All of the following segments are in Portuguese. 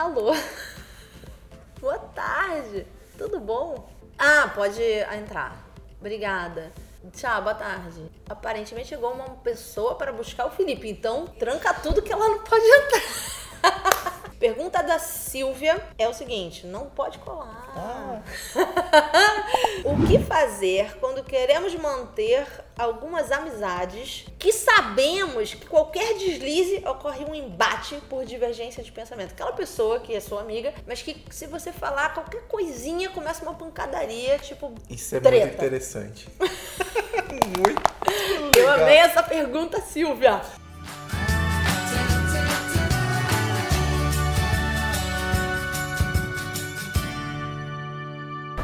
Alô? Boa tarde. Tudo bom? Ah, pode entrar. Obrigada. Tchau, boa tarde. Aparentemente chegou uma pessoa para buscar o Felipe, então tranca tudo que ela não pode entrar. Pergunta da Silvia é o seguinte: não pode colar. Ah. o que fazer quando queremos manter algumas amizades que sabemos que qualquer deslize ocorre um embate por divergência de pensamento? Aquela pessoa que é sua amiga, mas que se você falar qualquer coisinha começa uma pancadaria, tipo. Isso é treta. muito interessante. muito Eu legal. amei essa pergunta, Silvia.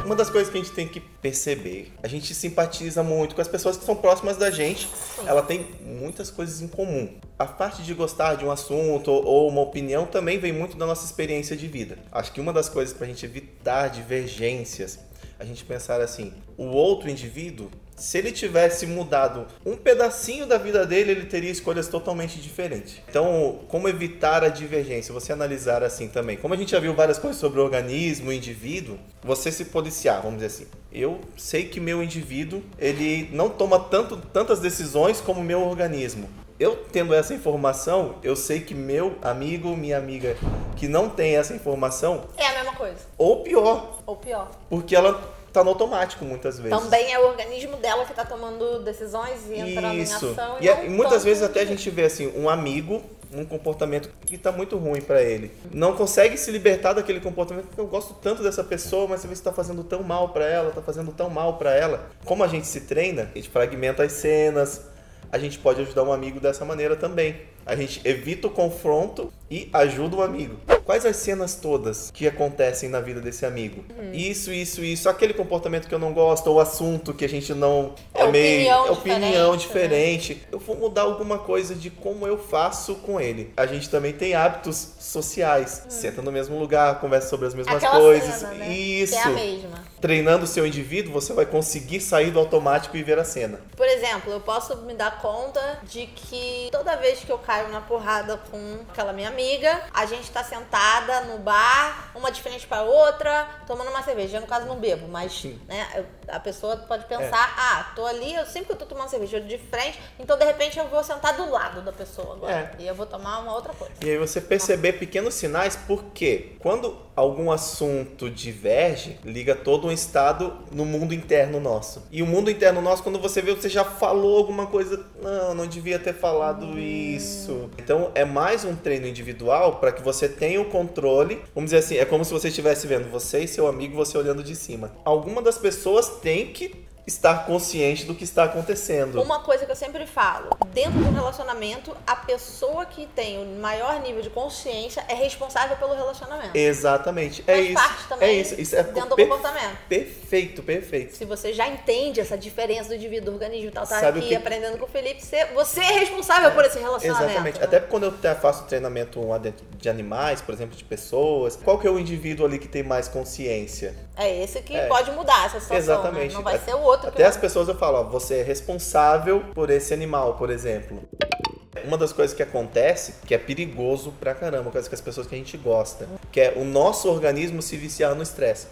Uma das coisas que a gente tem que perceber, a gente simpatiza muito com as pessoas que são próximas da gente. Ela tem muitas coisas em comum. A parte de gostar de um assunto ou uma opinião também vem muito da nossa experiência de vida. Acho que uma das coisas para a gente evitar divergências, a gente pensar assim: o outro indivíduo, se ele tivesse mudado um pedacinho da vida dele, ele teria escolhas totalmente diferentes. Então, como evitar a divergência? Você analisar assim também. Como a gente já viu várias coisas sobre o organismo, o indivíduo, você se policiar, vamos dizer assim. Eu sei que meu indivíduo, ele não toma tanto, tantas decisões como meu organismo. Eu tendo essa informação, eu sei que meu amigo, minha amiga que não tem essa informação, É a mesma coisa. ou pior, Ou pior. porque ela tá no automático muitas vezes. Também é o organismo dela que tá tomando decisões e entrando em Isso. ação. E, é- e muitas tanto vezes até a gente vê assim, um amigo, um comportamento que tá muito ruim pra ele. Não consegue se libertar daquele comportamento. Eu gosto tanto dessa pessoa, mas você vê se tá fazendo tão mal pra ela, tá fazendo tão mal pra ela. Como a gente se treina, a gente fragmenta as cenas. A gente pode ajudar um amigo dessa maneira também. A gente evita o confronto e ajuda o amigo. Quais as cenas todas que acontecem na vida desse amigo? Uhum. Isso, isso, isso. Aquele comportamento que eu não gosto, ou assunto que a gente não. É opinião é opinião diferente, né? diferente. Eu vou mudar alguma coisa de como eu faço com ele. A gente também tem hábitos sociais. Senta no mesmo lugar, conversa sobre as mesmas. Aquela coisas. cena, né? Isso. Que é a mesma. Treinando o seu indivíduo, você vai conseguir sair do automático e ver a cena. Por exemplo, eu posso me dar conta de que toda vez que eu caio na porrada com aquela minha amiga, a gente tá sentada no bar, uma de frente pra outra, tomando uma cerveja. Eu, no caso, não bebo, mas né, eu- a pessoa pode pensar, ah, tô ali, eu sempre que eu tô tomando cerveja de frente, então de repente eu vou sentar do lado da pessoa agora. E eu vou tomar uma outra coisa. E aí você perceber pequenos sinais, porque quando algum assunto diverge, liga todo um estado no mundo interno nosso. E o mundo interno nosso, quando você vê, você já falou alguma coisa, não, não devia ter falado isso. Então é mais um treino individual para que você tenha o controle. Vamos dizer assim, é como se você estivesse vendo você e seu amigo, você olhando de cima. Alguma das pessoas tem que estar consciente do que está acontecendo. Uma coisa que eu sempre falo, dentro do relacionamento, a pessoa que tem o maior nível de consciência é responsável pelo relacionamento. Exatamente. É Faz isso. parte também é isso. Isso é dentro do comportamento. Perfeito, perfeito. Se você já entende essa diferença do indivíduo, do organismo e tal, tá Sabe aqui que- aprendendo com o Felipe, você, você é responsável por esse relacionamento. Exatamente. Até quando eu faço treinamento de animais, por exemplo, de pessoas, qual que é o indivíduo ali que tem mais consciência? É esse que É. pode mudar essa situação. Exatamente. Né? Não vai A- ser o outro que Até as pessoas eu falo, ó, você é responsável por esse animal, por exemplo. Uma das coisas que acontece, que é perigoso pra caramba, coisa que as pessoas que a gente gosta, que é o nosso organismo se viciar no estresse.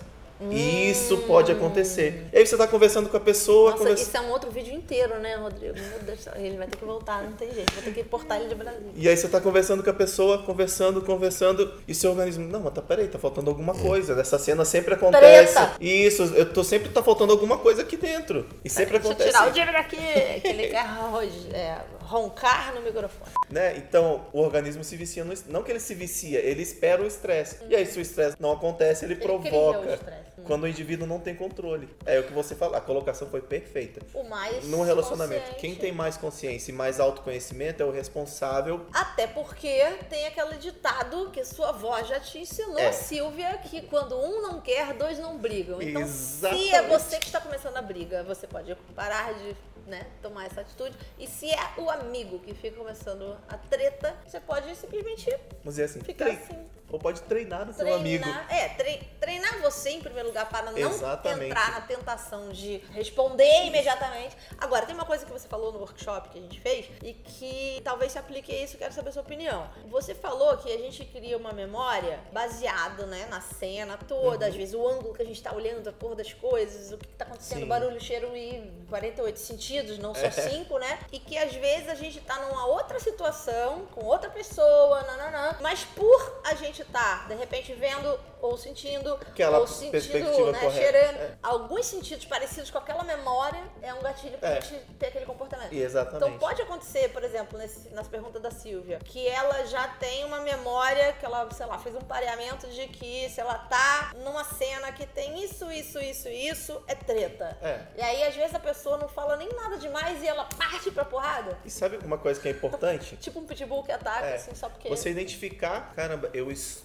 Isso pode acontecer. E aí você tá conversando com a pessoa, Nossa, conversa- isso é um outro vídeo inteiro, né, Rodrigo? Meu Deus do céu. Ele vai ter que voltar, não tem jeito. Vou ter que portar ele de Brasília. E aí você tá conversando com a pessoa, conversando, conversando, e seu organismo, não, mas tá, peraí, tá faltando alguma coisa. Nessa cena sempre acontece. Treta. Isso, eu tô sempre tá faltando alguma coisa aqui dentro. E sempre Deixa eu acontece. tirar o Jimmy daqui, que ele quer ro- é, roncar no microfone. Né? Então, o organismo se vicia no Não que ele se vicia, ele espera o estresse. E aí, se o estresse não acontece, ele, Ele cria o provoca. Quando o indivíduo não tem controle. É o que você fala, a colocação foi perfeita. O mais. Num relacionamento, consciente. quem tem mais consciência e mais autoconhecimento é o responsável Até porque tem aquele ditado que sua avó já te ensinou, É. Silvia, que quando um não quer, dois não brigam. Então, se é Exatamente. você que está começando a briga, você pode parar de né, tomar essa atitude. E se é o amigo que fica começando a treta, você pode simplesmente Vamos dizer assim, ficar assim. Ou pode treinar o seu Treinar. amigo. É, tre- treinar você em primeiro lugar para não Exatamente. entrar na tentação de responder imediatamente. Agora, tem uma coisa que você falou no workshop que a gente fez e que talvez se aplique a isso, quero saber a sua opinião. Você falou que a gente cria uma memória baseada, né, na cena toda, Uhum. às vezes o ângulo que a gente tá olhando, a cor das coisas, o que tá acontecendo, Sim. barulho, cheiro e 48 sentidos, não só É. 5, né? E que às vezes a gente tá numa outra situação, com outra pessoa, nananã, mas por a gente tá, de repente, vendo ou sentindo, Aquela ou sentindo, né, cheirando, É. alguns sentidos parecidos com aquela memória é um gatilho pra É. gente ter aquele comportamento. Exatamente. Então pode acontecer, por exemplo, nesse, nessa pergunta da Silvia, que ela já tem uma memória, que ela, sei lá, fez um pareamento de que se ela tá numa cena que tem isso, isso, isso, isso, é treta. É. E aí, às vezes, a pessoa não fala nem nada demais e ela parte pra porrada. E sabe uma coisa que é importante? Tipo um pitbull que ataca, É, assim, só porque. Você identificar, caramba, eu estou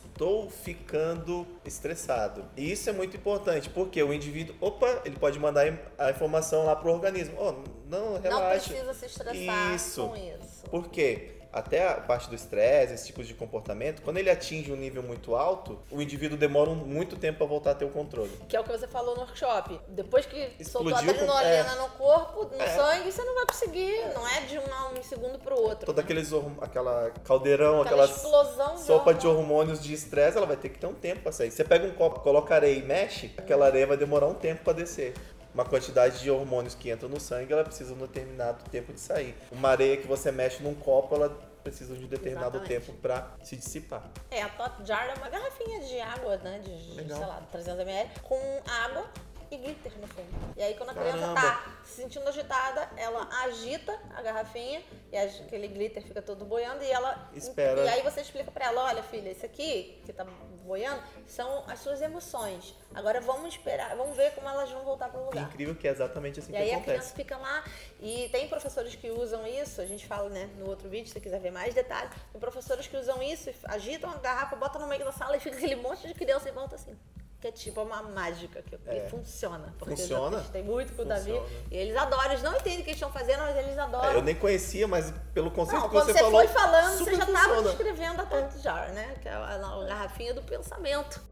ficando estressado. E isso é muito importante, porque o indivíduo, opa, ele pode mandar a informação lá pro organismo. Oh, não, não relaxa. precisa se estressar Isso. com isso. Por quê? Até a parte do estresse, esse tipo de comportamento, quando ele atinge um nível muito alto, o indivíduo demora muito tempo para voltar a ter o controle. Que é o que você falou no workshop. Depois que soltou a Explodiu adrenalina é. no corpo, no É. sangue, você não vai conseguir. Não é de um, um segundo pro outro. Todo aqueles horm- aquela caldeirão, Aquela aquela explosão de sopa de hormônio. hormônios de estresse, ela vai ter que ter um tempo para sair. Você pega um copo, coloca areia e mexe, aquela areia vai demorar um tempo para descer. Uma quantidade de hormônios que entram no sangue, ela precisa de um determinado tempo de sair. Uma areia que você mexe num copo, ela precisa de um determinado Exatamente. tempo para se dissipar. É, a Tot Jar é uma garrafinha de água, né? De, sei lá, 300ml, com água e glitter no fundo. E aí, quando a criança Caramba. tá se sentindo agitada, ela agita a garrafinha e aquele glitter fica todo boiando e ela. Espera. E aí você explica pra ela: olha, filha, isso aqui que tá boiando são as suas emoções. Agora vamos esperar, vamos ver como elas vão voltar pro E lugar. incrível que é exatamente assim E que aí a criança fica lá e tem professores que usam isso, a gente fala né, no outro vídeo, se você quiser ver mais detalhes, tem professores que usam isso, e agitam a garrafa, botam no meio da sala e fica aquele monte de criança em volta assim. Que é tipo uma mágica que É. funciona. Porque Funciona? testei muito com o Davi. E eles adoram, eles não entendem o que eles estão fazendo, mas eles adoram. É, eu nem conhecia, mas pelo conceito Não, que quando você, você falou, foi falando, você já estava funciona. descrevendo a Tot Jar, né? Que é a, a garrafinha do pensamento.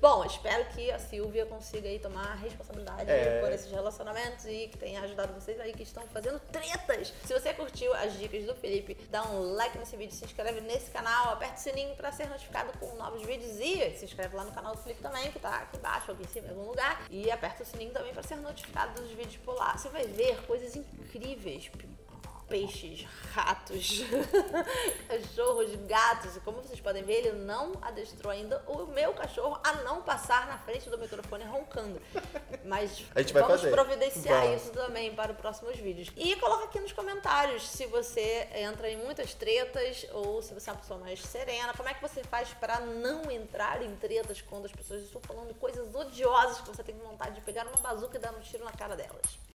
Bom, espero que a Silvia consiga aí tomar a responsabilidade É. por esses relacionamentos e que tenha ajudado vocês aí que estão fazendo tretas. Se você curtiu as dicas do Felipe, dá um like nesse vídeo, se inscreve nesse canal, aperta o sininho pra ser notificado com novos vídeos e se inscreve lá no canal do Felipe também, que tá aqui embaixo, aqui em cima, em algum lugar. E aperta o sininho também pra ser notificado dos vídeos por lá. Você vai ver coisas incríveis peixes, ratos, cachorros, gatos. E como vocês podem ver, ele não adestrou ainda o meu cachorro a não passar na frente do microfone roncando. Mas vamos fazer. providenciar Vamos. isso também para os próximos vídeos. E coloca aqui nos comentários se você entra em muitas tretas ou se você é uma pessoa mais serena. Como é que você faz para não entrar em tretas quando as pessoas estão falando coisas odiosas que você tem vontade de pegar uma bazuca e dar um tiro na cara delas?